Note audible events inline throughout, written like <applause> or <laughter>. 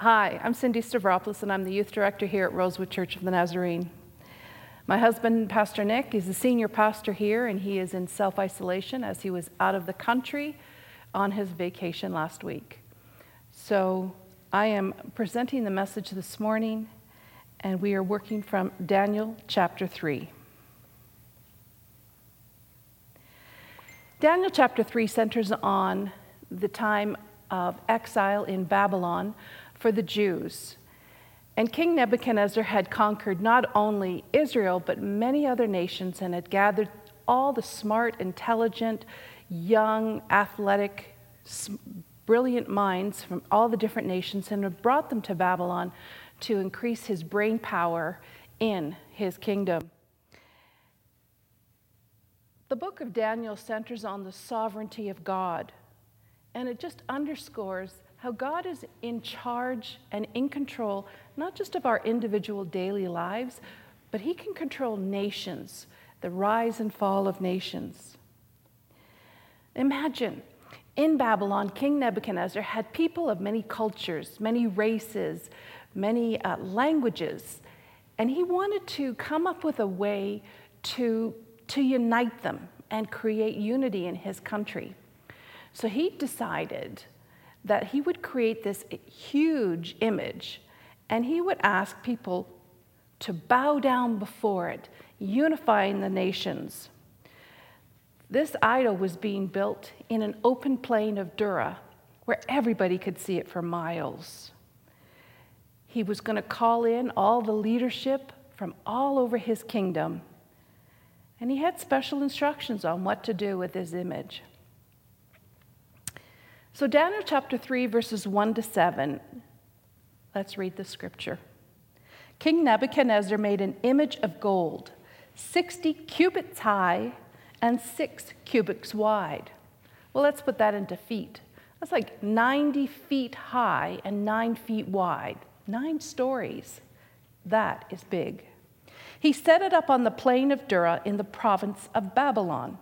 Hi, I'm Cindy Stavropoulos, and I'm the youth director here at Rosewood Church of the Nazarene. My husband, Pastor Nick, is the senior pastor here, and he is in self isolation as he was out of the country on his vacation last week. So I am presenting the message this morning, and we are working from Daniel chapter 3. Daniel chapter 3 centers on the time of exile in Babylon for the Jews. And King Nebuchadnezzar had conquered not only Israel, but many other nations and had gathered all the smart, intelligent, young, athletic, brilliant minds from all the different nations and had brought them to Babylon to increase his brain power in his kingdom. The book of Daniel centers on the sovereignty of God, and it just underscores how God is in charge and in control, not just of our individual daily lives, but He can control nations, the rise and fall of nations. Imagine in Babylon, King Nebuchadnezzar had people of many cultures, many races, many uh, languages, and he wanted to come up with a way to, to unite them and create unity in his country. So he decided that he would create this huge image and he would ask people to bow down before it, unifying the nations. This idol was being built in an open plain of Dura where everybody could see it for miles. He was going to call in all the leadership from all over his kingdom, and he had special instructions on what to do with his image. So, Daniel chapter 3, verses 1 to 7, let's read the scripture. King Nebuchadnezzar made an image of gold, 60 cubits high and 6 cubits wide. Well, let's put that into feet. That's like 90 feet high and 9 feet wide. Nine stories. That is big. He set it up on the plain of Dura in the province of Babylon.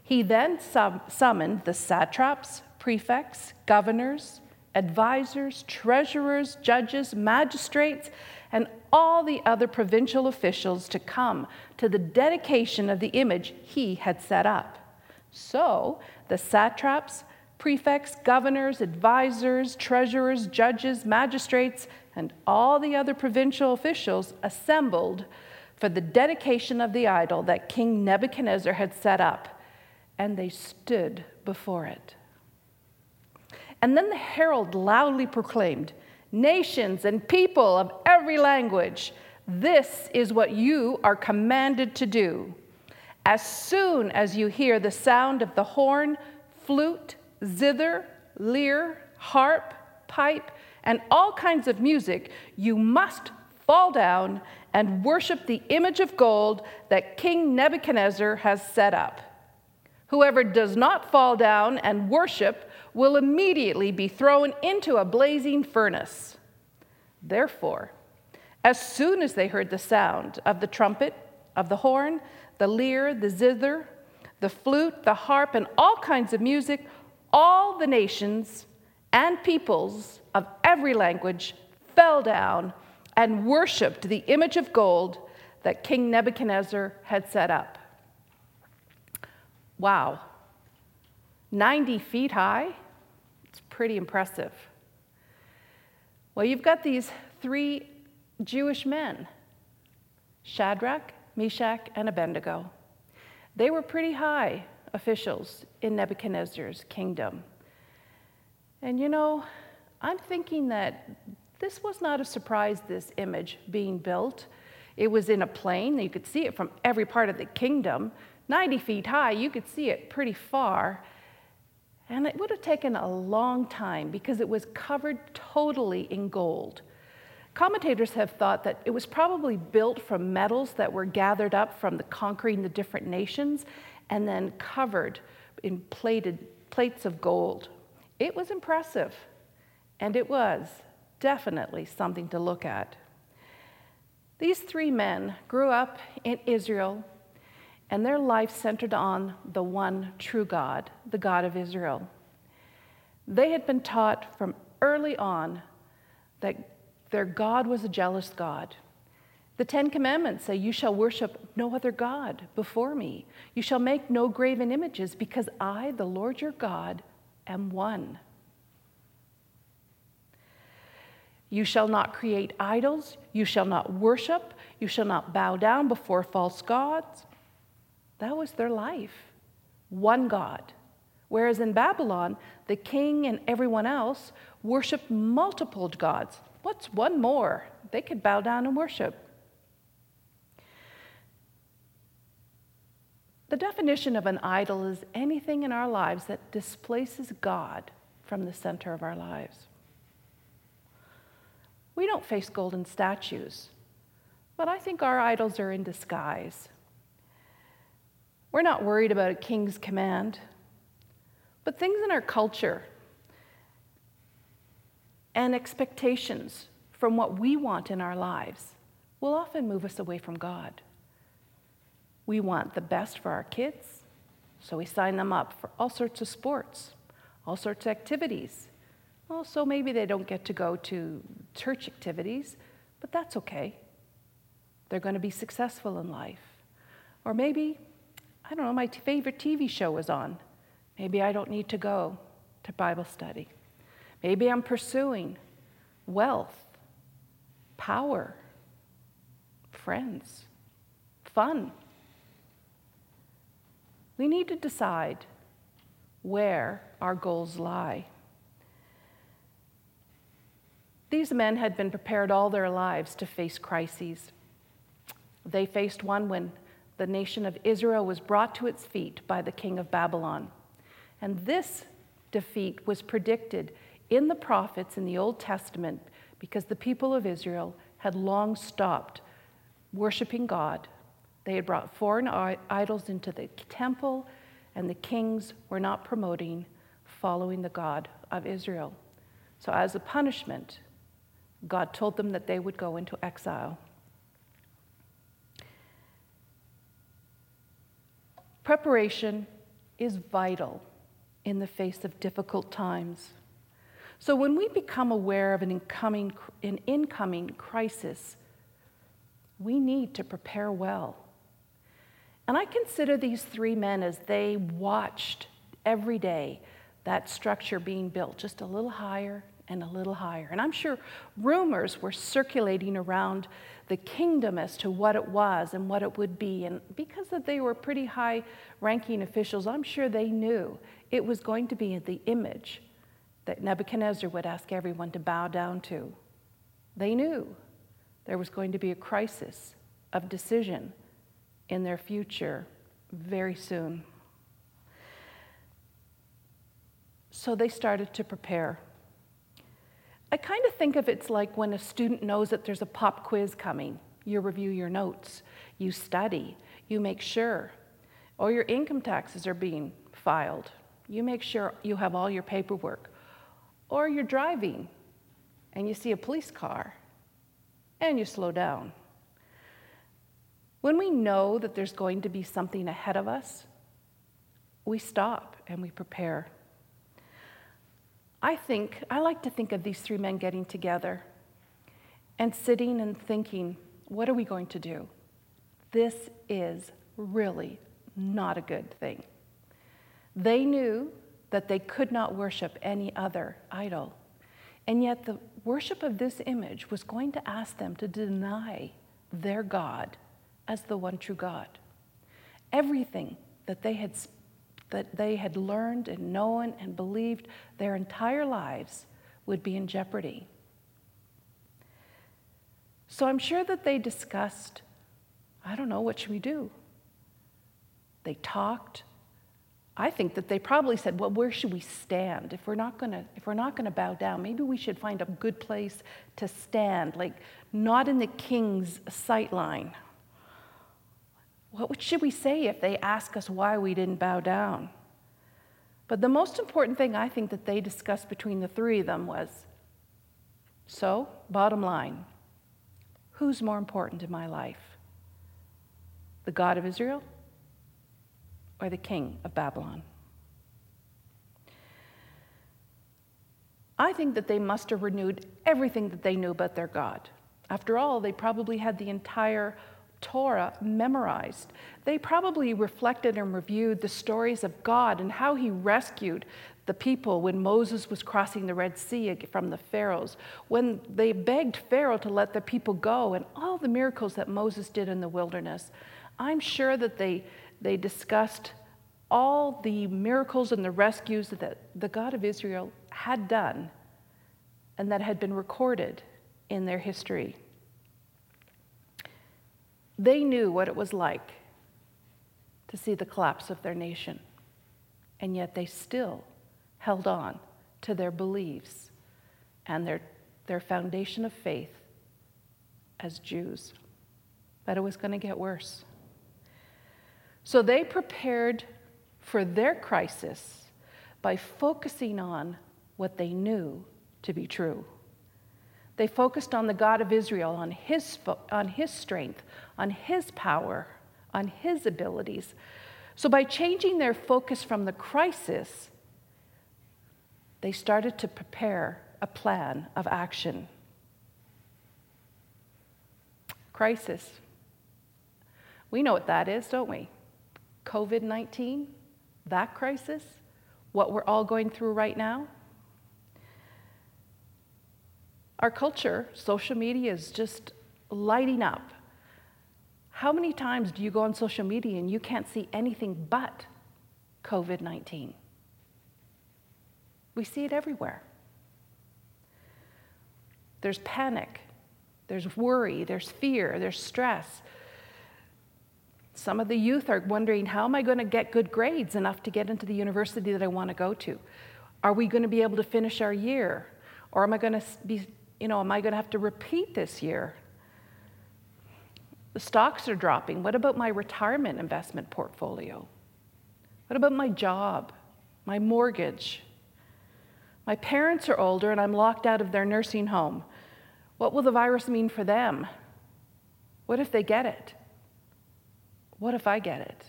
He then sum- summoned the satraps, prefects, governors, advisors, treasurers, judges, magistrates, and all the other provincial officials to come to the dedication of the image he had set up. So the satraps, prefects, governors, advisors, treasurers, judges, magistrates, and all the other provincial officials assembled for the dedication of the idol that King Nebuchadnezzar had set up, and they stood before it. And then the herald loudly proclaimed, Nations and people of every language, this is what you are commanded to do. As soon as you hear the sound of the horn, flute, zither, lyre, harp, pipe, and all kinds of music, you must fall down and worship the image of gold that King Nebuchadnezzar has set up. Whoever does not fall down and worship will immediately be thrown into a blazing furnace. Therefore, as soon as they heard the sound of the trumpet, of the horn, the lyre, the zither, the flute, the harp, and all kinds of music, all the nations and peoples of every language fell down and worshiped the image of gold that King Nebuchadnezzar had set up. Wow. 90 feet high? Pretty impressive. Well, you've got these three Jewish men Shadrach, Meshach, and Abednego. They were pretty high officials in Nebuchadnezzar's kingdom. And you know, I'm thinking that this was not a surprise, this image being built. It was in a plain, you could see it from every part of the kingdom. 90 feet high, you could see it pretty far. And it would have taken a long time because it was covered totally in gold. Commentators have thought that it was probably built from metals that were gathered up from the conquering the different nations and then covered in plated plates of gold. It was impressive, and it was definitely something to look at. These three men grew up in Israel and their life centered on the one true God, the God of Israel. They had been taught from early on that their God was a jealous God. The Ten Commandments say, You shall worship no other God before me. You shall make no graven images, because I, the Lord your God, am one. You shall not create idols. You shall not worship. You shall not bow down before false gods. That was their life. One God. Whereas in Babylon, the king and everyone else worshiped multiple gods. What's one more? They could bow down and worship. The definition of an idol is anything in our lives that displaces God from the center of our lives. We don't face golden statues, but I think our idols are in disguise. We're not worried about a king's command, but things in our culture and expectations from what we want in our lives will often move us away from God. We want the best for our kids, so we sign them up for all sorts of sports, all sorts of activities. Well, so maybe they don't get to go to church activities, but that's okay. They're going to be successful in life. Or maybe, I don't know, my favorite TV show is on. Maybe I don't need to go to Bible study. Maybe I'm pursuing wealth, power, friends, fun. We need to decide where our goals lie. These men had been prepared all their lives to face crises. They faced one when the nation of Israel was brought to its feet by the king of Babylon. And this defeat was predicted in the prophets in the Old Testament because the people of Israel had long stopped worshiping God they had brought foreign idols into the temple, and the kings were not promoting following the God of Israel. So, as a punishment, God told them that they would go into exile. Preparation is vital in the face of difficult times. So, when we become aware of an incoming, an incoming crisis, we need to prepare well. And I consider these three men as they watched every day that structure being built just a little higher and a little higher. And I'm sure rumors were circulating around the kingdom as to what it was and what it would be. And because that they were pretty high ranking officials, I'm sure they knew it was going to be the image that Nebuchadnezzar would ask everyone to bow down to. They knew there was going to be a crisis of decision in their future very soon. So they started to prepare. I kind of think of it's like when a student knows that there's a pop quiz coming. You review your notes, you study, you make sure. Or your income taxes are being filed. You make sure you have all your paperwork. Or you're driving and you see a police car and you slow down. When we know that there's going to be something ahead of us, we stop and we prepare. I think, I like to think of these three men getting together and sitting and thinking, what are we going to do? This is really not a good thing. They knew that they could not worship any other idol. And yet, the worship of this image was going to ask them to deny their God as the one true God. Everything that they had, that they had learned and known and believed their entire lives would be in jeopardy. So I'm sure that they discussed, I don't know, what should we do? They talked. I think that they probably said, well, where should we stand? If we're not gonna, if we're not gonna bow down, maybe we should find a good place to stand, like not in the king's sight line. What should we say if they ask us why we didn't bow down? But the most important thing I think that they discussed between the three of them was so, bottom line, who's more important in my life? The God of Israel or the king of Babylon? I think that they must have renewed everything that they knew about their God. After all, they probably had the entire Torah memorized. They probably reflected and reviewed the stories of God and how he rescued the people when Moses was crossing the Red Sea from the Pharaohs, when they begged Pharaoh to let the people go, and all the miracles that Moses did in the wilderness. I'm sure that they, they discussed all the miracles and the rescues that the God of Israel had done and that had been recorded in their history. They knew what it was like to see the collapse of their nation, and yet they still held on to their beliefs and their, their foundation of faith as Jews. But it was going to get worse. So they prepared for their crisis by focusing on what they knew to be true. They focused on the God of Israel, on his, on his strength, on his power, on his abilities. So, by changing their focus from the crisis, they started to prepare a plan of action. Crisis. We know what that is, don't we? COVID 19, that crisis, what we're all going through right now. Our culture, social media is just lighting up. How many times do you go on social media and you can't see anything but COVID 19? We see it everywhere. There's panic, there's worry, there's fear, there's stress. Some of the youth are wondering how am I going to get good grades enough to get into the university that I want to go to? Are we going to be able to finish our year? Or am I going to be you know, am I going to have to repeat this year? The stocks are dropping. What about my retirement investment portfolio? What about my job, my mortgage? My parents are older and I'm locked out of their nursing home. What will the virus mean for them? What if they get it? What if I get it?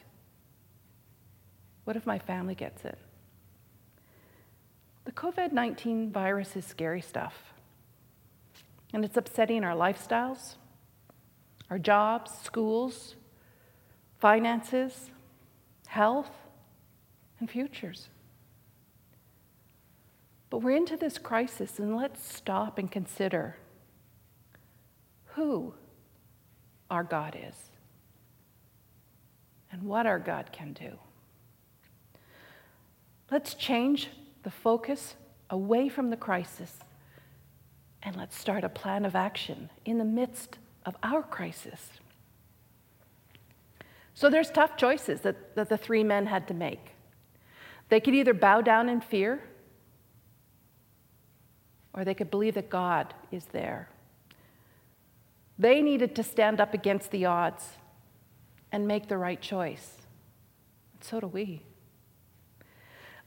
What if my family gets it? The COVID 19 virus is scary stuff. And it's upsetting our lifestyles, our jobs, schools, finances, health, and futures. But we're into this crisis, and let's stop and consider who our God is and what our God can do. Let's change the focus away from the crisis and let's start a plan of action in the midst of our crisis. So there's tough choices that, that the three men had to make. They could either bow down in fear, or they could believe that God is there. They needed to stand up against the odds and make the right choice. And so do we.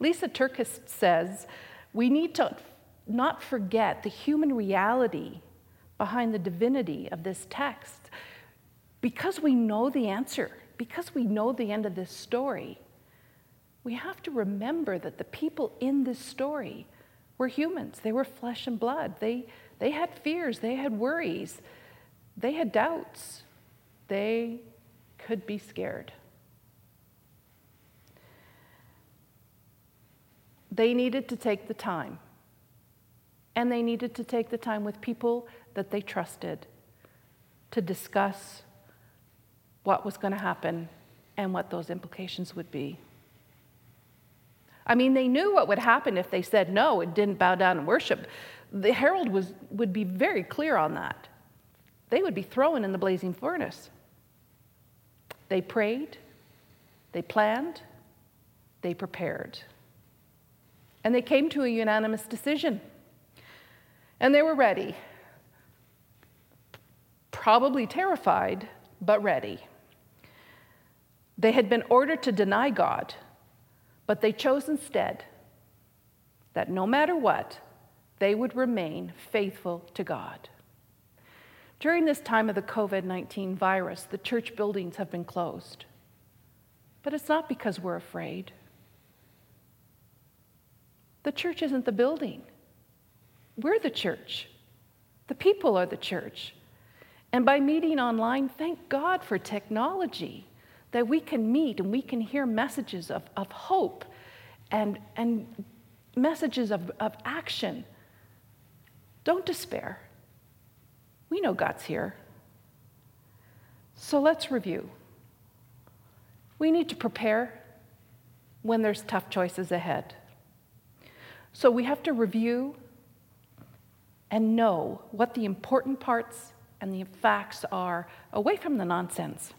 Lysa TerKeurst says we need to not forget the human reality behind the divinity of this text. Because we know the answer, because we know the end of this story, we have to remember that the people in this story were humans. They were flesh and blood. They, they had fears, they had worries, they had doubts. They could be scared. They needed to take the time and they needed to take the time with people that they trusted to discuss what was going to happen and what those implications would be. I mean, they knew what would happen if they said no and didn't bow down and worship. The herald was, would be very clear on that. They would be thrown in the blazing furnace. They prayed, they planned, they prepared. And they came to a unanimous decision. And they were ready. Probably terrified, but ready. They had been ordered to deny God, but they chose instead that no matter what, they would remain faithful to God. During this time of the COVID 19 virus, the church buildings have been closed. But it's not because we're afraid. The church isn't the building, we're the church. The people are the church. And by meeting online, thank God for technology that we can meet and we can hear messages of, of hope and, and messages of, of action. Don't despair. We know God's here. So let's review. We need to prepare when there's tough choices ahead. So we have to review and know what the important parts and the facts are away from the nonsense.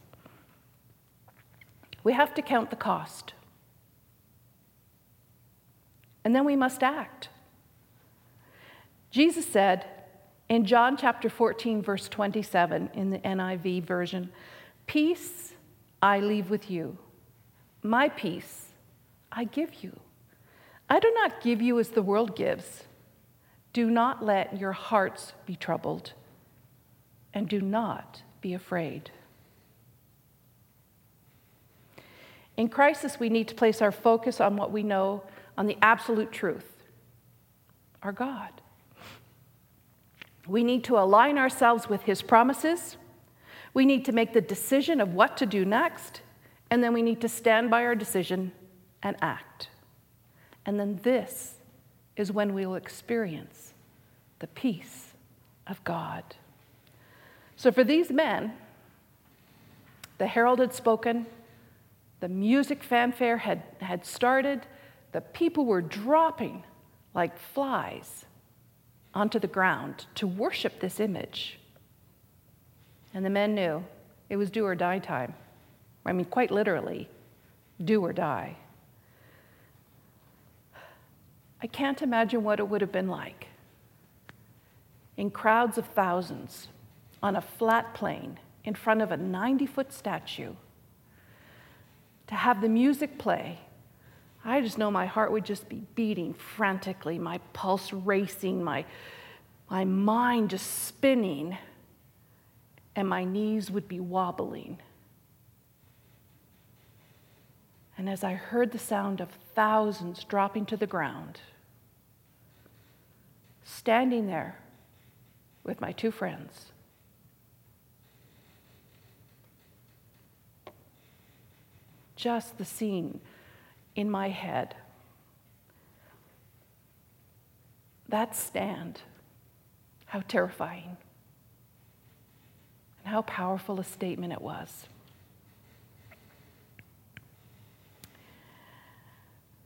We have to count the cost. And then we must act. Jesus said in John chapter 14, verse 27 in the NIV version, Peace I leave with you, my peace I give you. I do not give you as the world gives. Do not let your hearts be troubled, and do not be afraid. In crisis, we need to place our focus on what we know, on the absolute truth our God. We need to align ourselves with His promises. We need to make the decision of what to do next, and then we need to stand by our decision and act. And then this is when we will experience the peace of God. So for these men, the herald had spoken, the music fanfare had, had started, the people were dropping like flies onto the ground to worship this image. And the men knew it was do or die time. I mean, quite literally, do or die. I can't imagine what it would have been like in crowds of thousands on a flat plain in front of a 90 foot statue to have the music play. I just know my heart would just be beating frantically, my pulse racing, my, my mind just spinning, and my knees would be wobbling. And as I heard the sound of thousands dropping to the ground, standing there with my two friends. Just the scene in my head. That stand, how terrifying and how powerful a statement it was.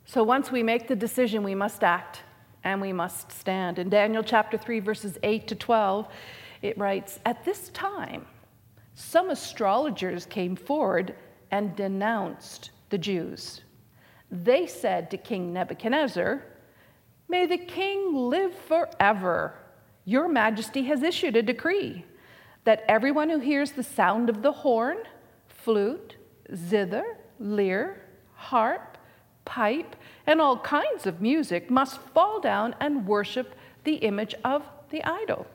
So once we make the decision, we must act and we must stand. In Daniel chapter 3, verses 8 to 12, it writes At this time, some astrologers came forward and denounced the Jews. They said to King Nebuchadnezzar, May the king live forever. Your majesty has issued a decree that everyone who hears the sound of the horn, flute, zither, lyre, harp, pipe, and all kinds of music must fall down and worship the image of the idol.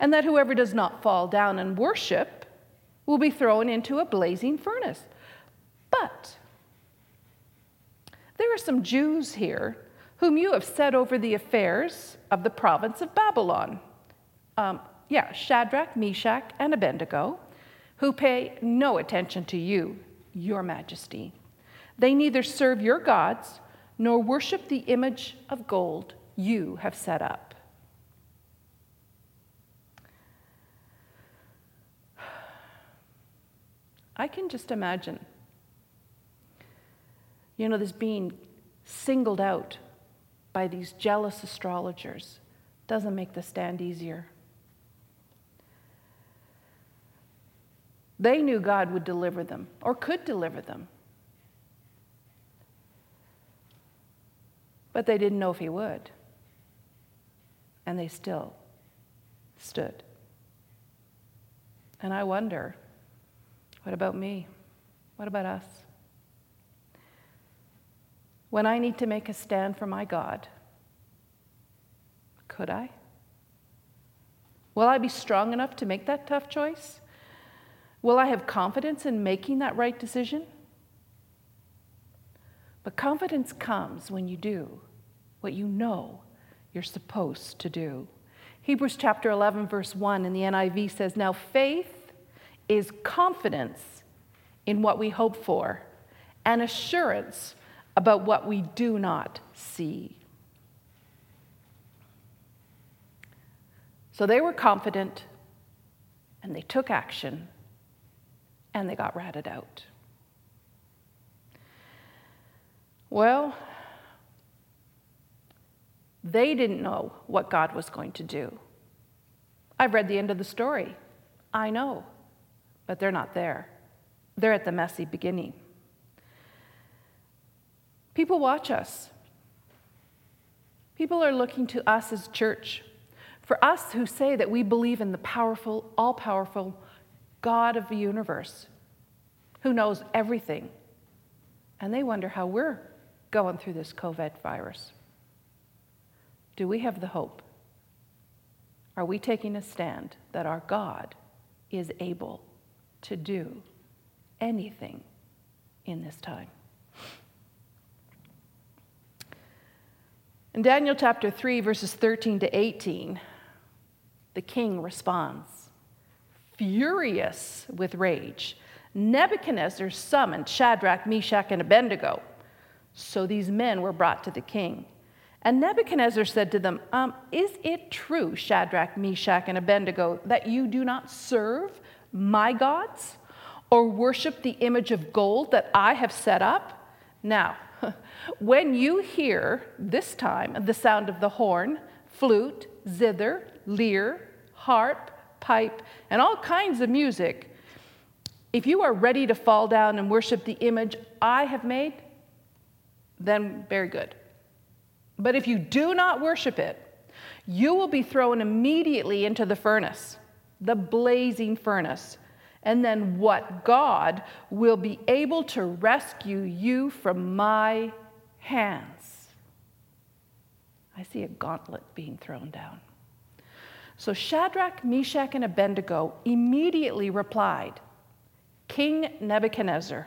And that whoever does not fall down and worship will be thrown into a blazing furnace. But there are some Jews here whom you have set over the affairs of the province of Babylon. Um, yeah, Shadrach, Meshach, and Abednego, who pay no attention to you, your majesty. They neither serve your gods nor worship the image of gold you have set up. I can just imagine, you know, this being singled out by these jealous astrologers doesn't make the stand easier. They knew God would deliver them or could deliver them. But they didn't know if he would. And they still stood. And I wonder what about me? What about us? When I need to make a stand for my God, could I? Will I be strong enough to make that tough choice? Will I have confidence in making that right decision? But confidence comes when you do what you know you're supposed to do. Hebrews chapter 11, verse 1 in the NIV says, Now faith is confidence in what we hope for and assurance about what we do not see. So they were confident and they took action and they got ratted out. Well, they didn't know what God was going to do. I've read the end of the story. I know, but they're not there. They're at the messy beginning. People watch us. People are looking to us as church. For us who say that we believe in the powerful, all powerful God of the universe who knows everything. And they wonder how we're going through this COVID virus. Do we have the hope? Are we taking a stand that our God is able to do anything in this time? In Daniel chapter 3, verses 13 to 18, the king responds, furious with rage. Nebuchadnezzar summoned Shadrach, Meshach, and Abednego. So these men were brought to the king. And Nebuchadnezzar said to them, um, Is it true, Shadrach, Meshach, and Abednego, that you do not serve my gods or worship the image of gold that I have set up? Now, <laughs> when you hear this time the sound of the horn, flute, zither, lyre, harp, pipe, and all kinds of music, if you are ready to fall down and worship the image I have made, then very good. But if you do not worship it, you will be thrown immediately into the furnace, the blazing furnace. And then what God will be able to rescue you from my hands. I see a gauntlet being thrown down. So Shadrach, Meshach, and Abednego immediately replied King Nebuchadnezzar,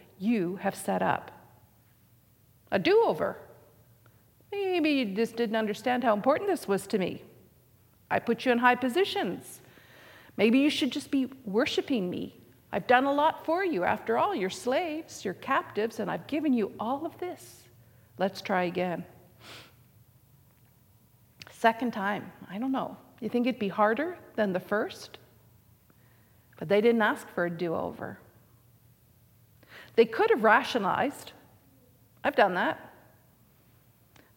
you have set up. A do over. Maybe you just didn't understand how important this was to me. I put you in high positions. Maybe you should just be worshiping me. I've done a lot for you. After all, you're slaves, you're captives, and I've given you all of this. Let's try again. Second time, I don't know. You think it'd be harder than the first? But they didn't ask for a do over. They could have rationalized. I've done that.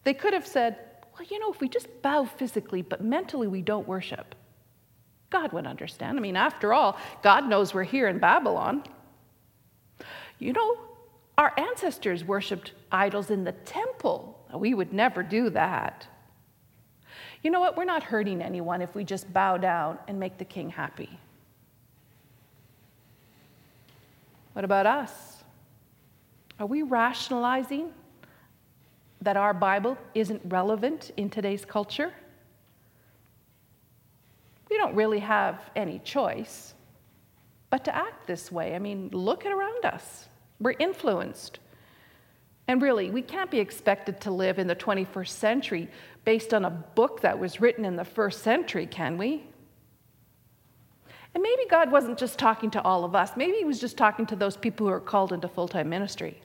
They could have said, well, you know, if we just bow physically, but mentally we don't worship, God would understand. I mean, after all, God knows we're here in Babylon. You know, our ancestors worshiped idols in the temple. We would never do that. You know what? We're not hurting anyone if we just bow down and make the king happy. What about us? Are we rationalizing that our Bible isn't relevant in today's culture? We don't really have any choice but to act this way. I mean, look around us. We're influenced. And really, we can't be expected to live in the 21st century based on a book that was written in the first century, can we? And maybe God wasn't just talking to all of us, maybe He was just talking to those people who are called into full time ministry.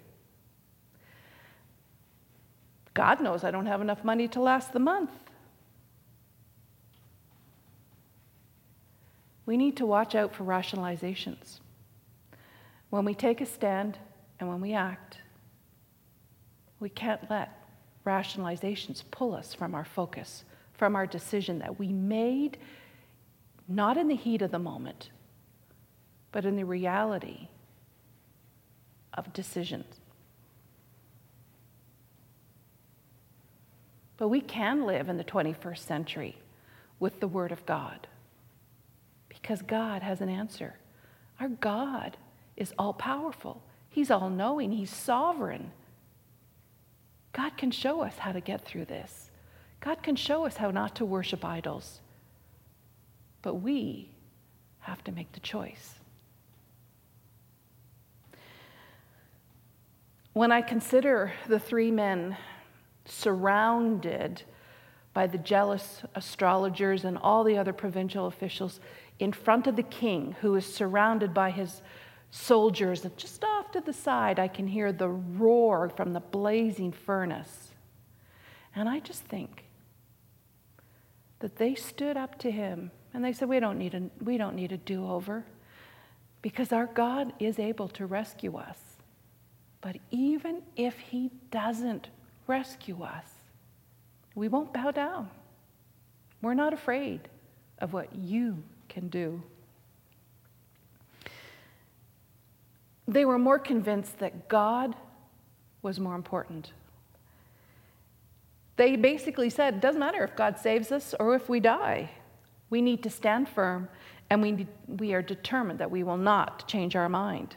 God knows I don't have enough money to last the month. We need to watch out for rationalizations. When we take a stand and when we act, we can't let rationalizations pull us from our focus, from our decision that we made not in the heat of the moment, but in the reality of decisions. But we can live in the 21st century with the Word of God because God has an answer. Our God is all powerful, He's all knowing, He's sovereign. God can show us how to get through this. God can show us how not to worship idols. But we have to make the choice. When I consider the three men surrounded by the jealous astrologers and all the other provincial officials in front of the king, who is surrounded by his soldiers, and just off to the side, I can hear the roar from the blazing furnace. And I just think that they stood up to him and they said, We don't need a, we don't need a do over because our God is able to rescue us. But even if he doesn't rescue us, we won't bow down. We're not afraid of what you can do. They were more convinced that God was more important. They basically said, it doesn't matter if God saves us or if we die. We need to stand firm and we, we are determined that we will not change our mind.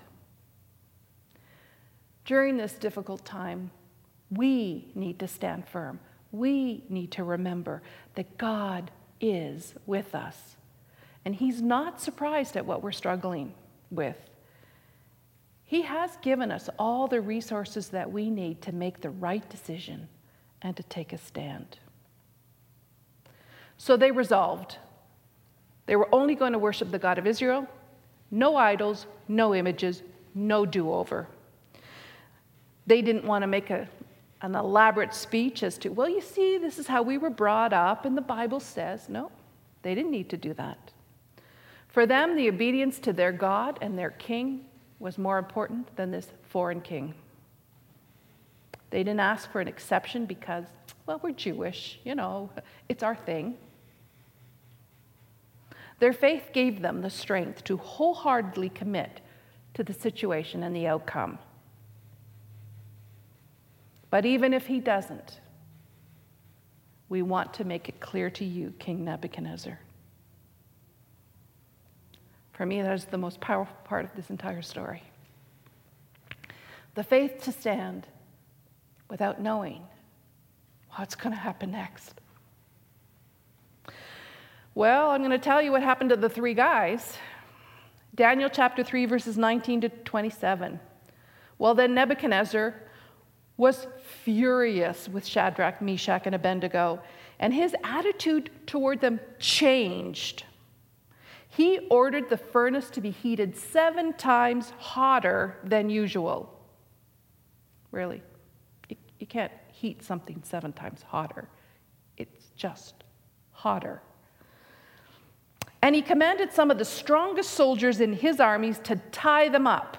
During this difficult time, we need to stand firm. We need to remember that God is with us. And He's not surprised at what we're struggling with. He has given us all the resources that we need to make the right decision and to take a stand. So they resolved. They were only going to worship the God of Israel, no idols, no images, no do over. They didn't want to make a, an elaborate speech as to, well, you see, this is how we were brought up, and the Bible says. No, they didn't need to do that. For them, the obedience to their God and their king was more important than this foreign king. They didn't ask for an exception because, well, we're Jewish, you know, it's our thing. Their faith gave them the strength to wholeheartedly commit to the situation and the outcome. But even if he doesn't, we want to make it clear to you, King Nebuchadnezzar. For me, that is the most powerful part of this entire story. The faith to stand without knowing what's going to happen next. Well, I'm going to tell you what happened to the three guys. Daniel chapter 3, verses 19 to 27. Well, then Nebuchadnezzar was furious with Shadrach, Meshach, and Abednego, and his attitude toward them changed. He ordered the furnace to be heated seven times hotter than usual. Really, you can't heat something seven times hotter, it's just hotter. And he commanded some of the strongest soldiers in his armies to tie them up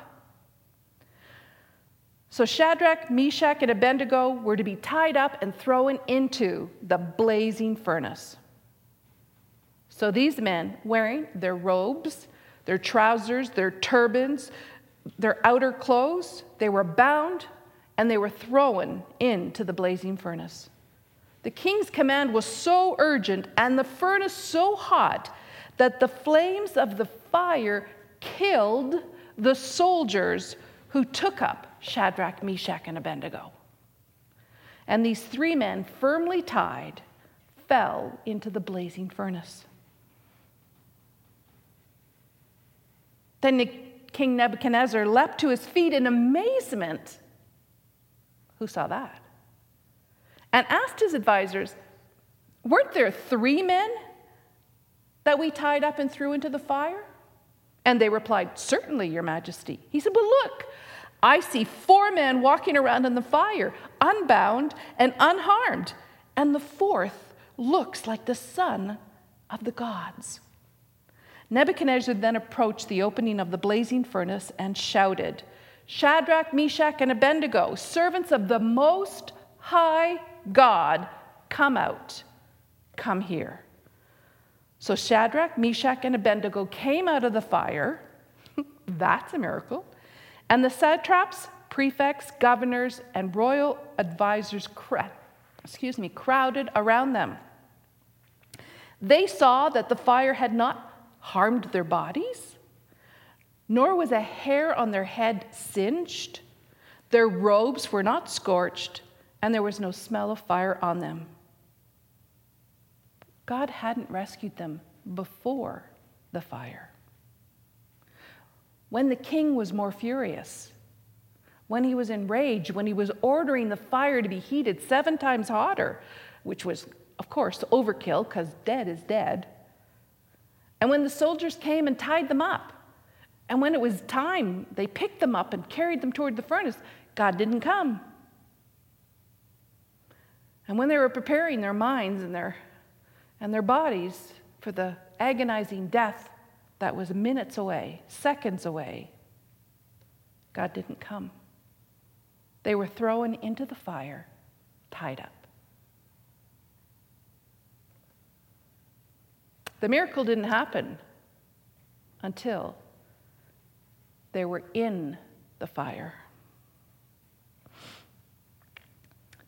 so Shadrach, Meshach, and Abednego were to be tied up and thrown into the blazing furnace. So these men, wearing their robes, their trousers, their turbans, their outer clothes, they were bound and they were thrown into the blazing furnace. The king's command was so urgent and the furnace so hot that the flames of the fire killed the soldiers who took up Shadrach, Meshach, and Abednego. And these three men, firmly tied, fell into the blazing furnace. Then King Nebuchadnezzar leapt to his feet in amazement. Who saw that? And asked his advisors, Weren't there three men that we tied up and threw into the fire? And they replied, Certainly, Your Majesty. He said, Well, look, I see four men walking around in the fire, unbound and unharmed, and the fourth looks like the son of the gods. Nebuchadnezzar then approached the opening of the blazing furnace and shouted, Shadrach, Meshach, and Abednego, servants of the Most High God, come out, come here. So Shadrach, Meshach, and Abednego came out of the fire. <laughs> That's a miracle. And the satraps, prefects, governors, and royal advisors excuse me, crowded around them. They saw that the fire had not harmed their bodies, nor was a hair on their head singed. Their robes were not scorched, and there was no smell of fire on them. God hadn't rescued them before the fire. When the king was more furious, when he was enraged, when he was ordering the fire to be heated seven times hotter, which was, of course, overkill because dead is dead. And when the soldiers came and tied them up, and when it was time, they picked them up and carried them toward the furnace, God didn't come. And when they were preparing their minds and their, and their bodies for the agonizing death that was minutes away, seconds away, God didn't come. They were thrown into the fire, tied up. The miracle didn't happen until they were in the fire.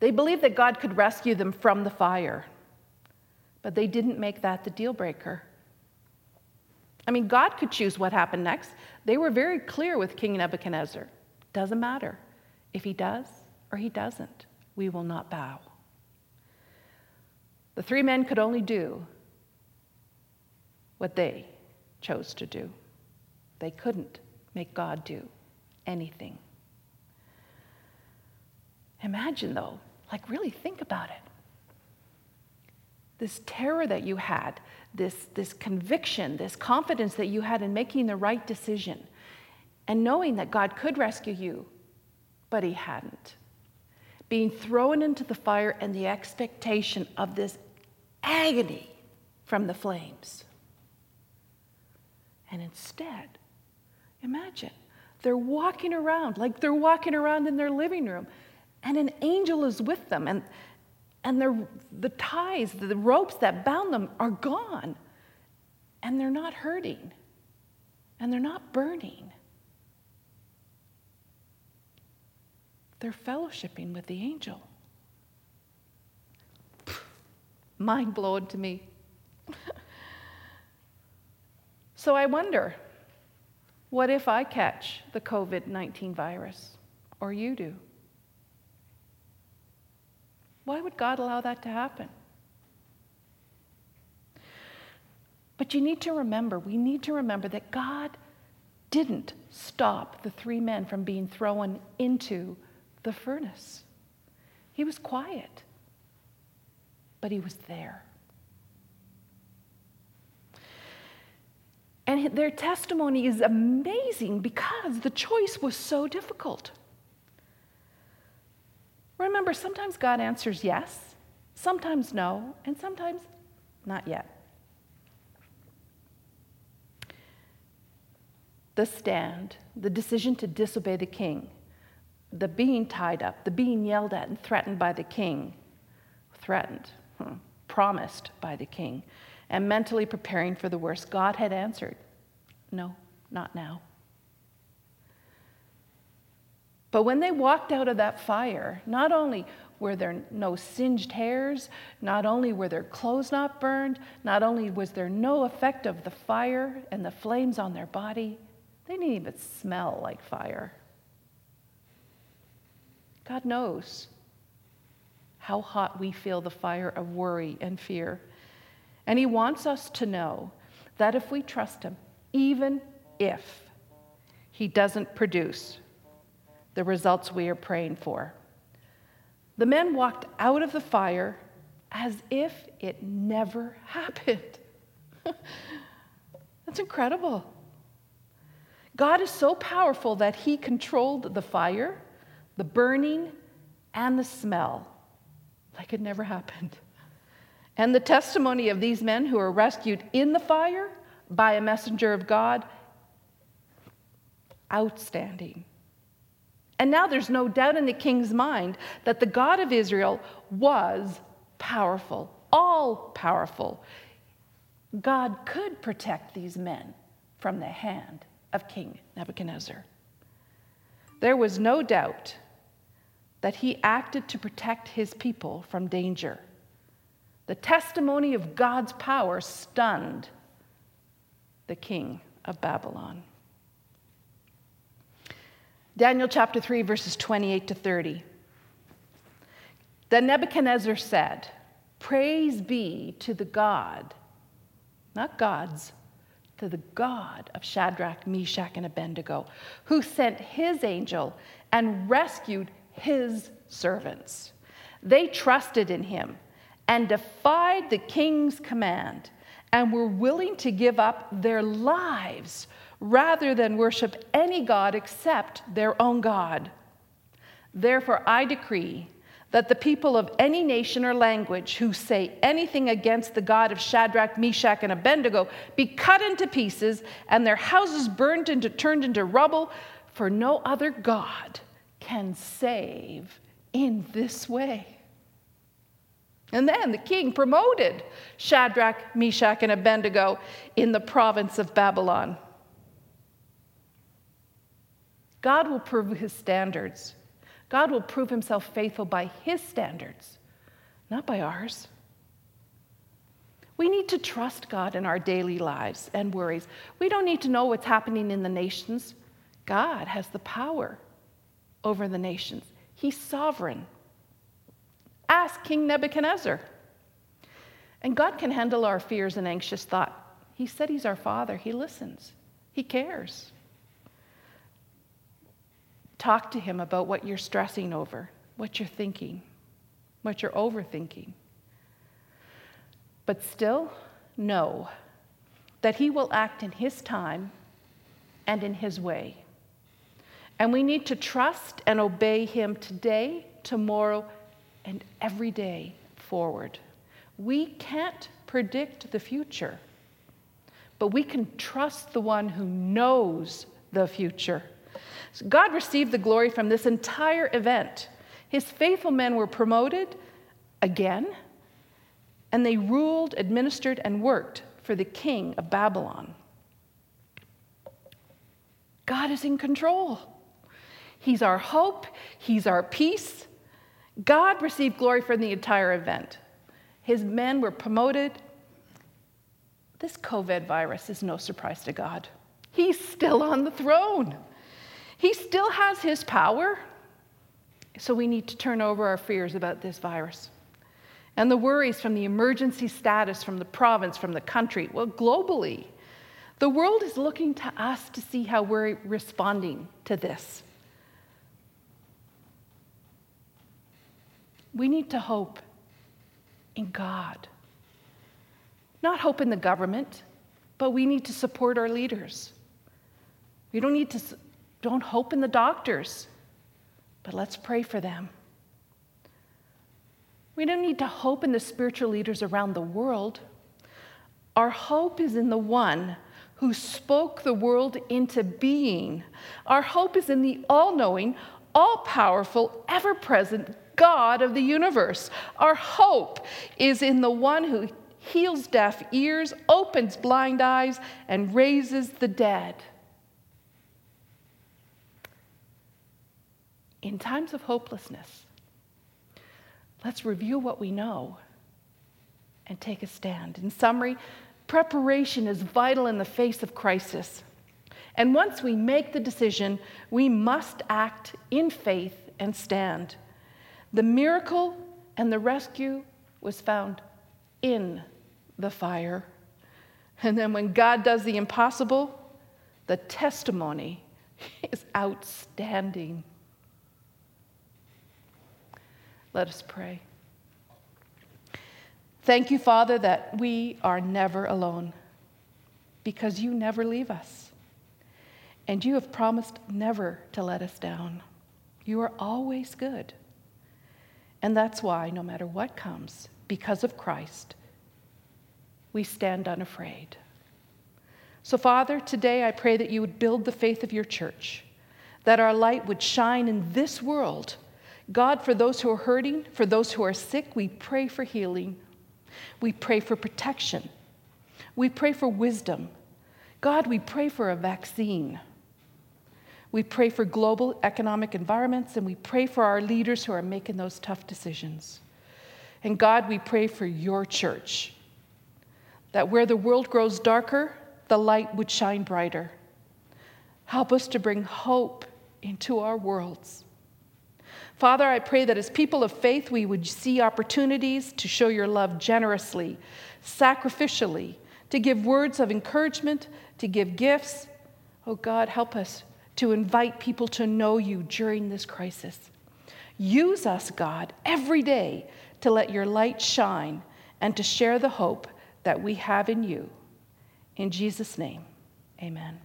They believed that God could rescue them from the fire, but they didn't make that the deal breaker. I mean, God could choose what happened next. They were very clear with King Nebuchadnezzar. Doesn't matter. If he does or he doesn't, we will not bow. The three men could only do what they chose to do. They couldn't make God do anything. Imagine, though, like really think about it. This terror that you had, this, this conviction, this confidence that you had in making the right decision, and knowing that God could rescue you, but He hadn't. Being thrown into the fire and the expectation of this agony from the flames. And instead, imagine, they're walking around like they're walking around in their living room, and an angel is with them, and, and the ties, the ropes that bound them are gone, and they're not hurting, and they're not burning. They're fellowshipping with the angel. <sighs> Mind blown to me. <laughs> so I wonder what if I catch the COVID 19 virus, or you do? Why would God allow that to happen? But you need to remember, we need to remember that God didn't stop the three men from being thrown into the furnace. He was quiet, but he was there. And their testimony is amazing because the choice was so difficult. Remember, sometimes God answers yes, sometimes no, and sometimes not yet. The stand, the decision to disobey the king, the being tied up, the being yelled at and threatened by the king, threatened, hmm, promised by the king, and mentally preparing for the worst, God had answered, No, not now. But when they walked out of that fire, not only were there no singed hairs, not only were their clothes not burned, not only was there no effect of the fire and the flames on their body, they didn't even smell like fire. God knows how hot we feel the fire of worry and fear. And He wants us to know that if we trust Him, even if He doesn't produce the results we are praying for. The men walked out of the fire as if it never <laughs> happened. That's incredible. God is so powerful that He controlled the fire, the burning, and the smell like it never happened. And the testimony of these men who were rescued in the fire by a messenger of God, outstanding. And now there's no doubt in the king's mind that the God of Israel was powerful, all powerful. God could protect these men from the hand of King Nebuchadnezzar. There was no doubt that he acted to protect his people from danger. The testimony of God's power stunned the king of Babylon. Daniel chapter 3, verses 28 to 30. Then Nebuchadnezzar said, Praise be to the God, not gods, to the God of Shadrach, Meshach, and Abednego, who sent his angel and rescued his servants. They trusted in him and defied the king's command and were willing to give up their lives rather than worship any God except their own God. Therefore, I decree that the people of any nation or language who say anything against the God of Shadrach, Meshach, and Abednego be cut into pieces and their houses burned into turned into rubble, for no other God can save in this way. And then the king promoted Shadrach, Meshach, and Abednego in the province of Babylon. God will prove his standards God will prove himself faithful by his standards, not by ours. We need to trust God in our daily lives and worries. We don't need to know what's happening in the nations. God has the power over the nations, He's sovereign. Ask King Nebuchadnezzar. And God can handle our fears and anxious thought. He said He's our Father, He listens, He cares. Talk to him about what you're stressing over, what you're thinking, what you're overthinking. But still, know that he will act in his time and in his way. And we need to trust and obey him today, tomorrow, and every day forward. We can't predict the future, but we can trust the one who knows the future. God received the glory from this entire event. His faithful men were promoted again, and they ruled, administered, and worked for the king of Babylon. God is in control. He's our hope, He's our peace. God received glory from the entire event. His men were promoted. This COVID virus is no surprise to God. He's still on the throne. He still has his power. So we need to turn over our fears about this virus. And the worries from the emergency status from the province, from the country, well, globally. The world is looking to us to see how we're responding to this. We need to hope in God. Not hope in the government, but we need to support our leaders. We don't need to don't hope in the doctors, but let's pray for them. We don't need to hope in the spiritual leaders around the world. Our hope is in the one who spoke the world into being. Our hope is in the all knowing, all powerful, ever present God of the universe. Our hope is in the one who heals deaf ears, opens blind eyes, and raises the dead. In times of hopelessness, let's review what we know and take a stand. In summary, preparation is vital in the face of crisis. And once we make the decision, we must act in faith and stand. The miracle and the rescue was found in the fire. And then when God does the impossible, the testimony is outstanding. Let us pray. Thank you, Father, that we are never alone because you never leave us. And you have promised never to let us down. You are always good. And that's why, no matter what comes, because of Christ, we stand unafraid. So, Father, today I pray that you would build the faith of your church, that our light would shine in this world God, for those who are hurting, for those who are sick, we pray for healing. We pray for protection. We pray for wisdom. God, we pray for a vaccine. We pray for global economic environments, and we pray for our leaders who are making those tough decisions. And God, we pray for your church, that where the world grows darker, the light would shine brighter. Help us to bring hope into our worlds. Father, I pray that as people of faith, we would see opportunities to show your love generously, sacrificially, to give words of encouragement, to give gifts. Oh God, help us to invite people to know you during this crisis. Use us, God, every day to let your light shine and to share the hope that we have in you. In Jesus' name, amen.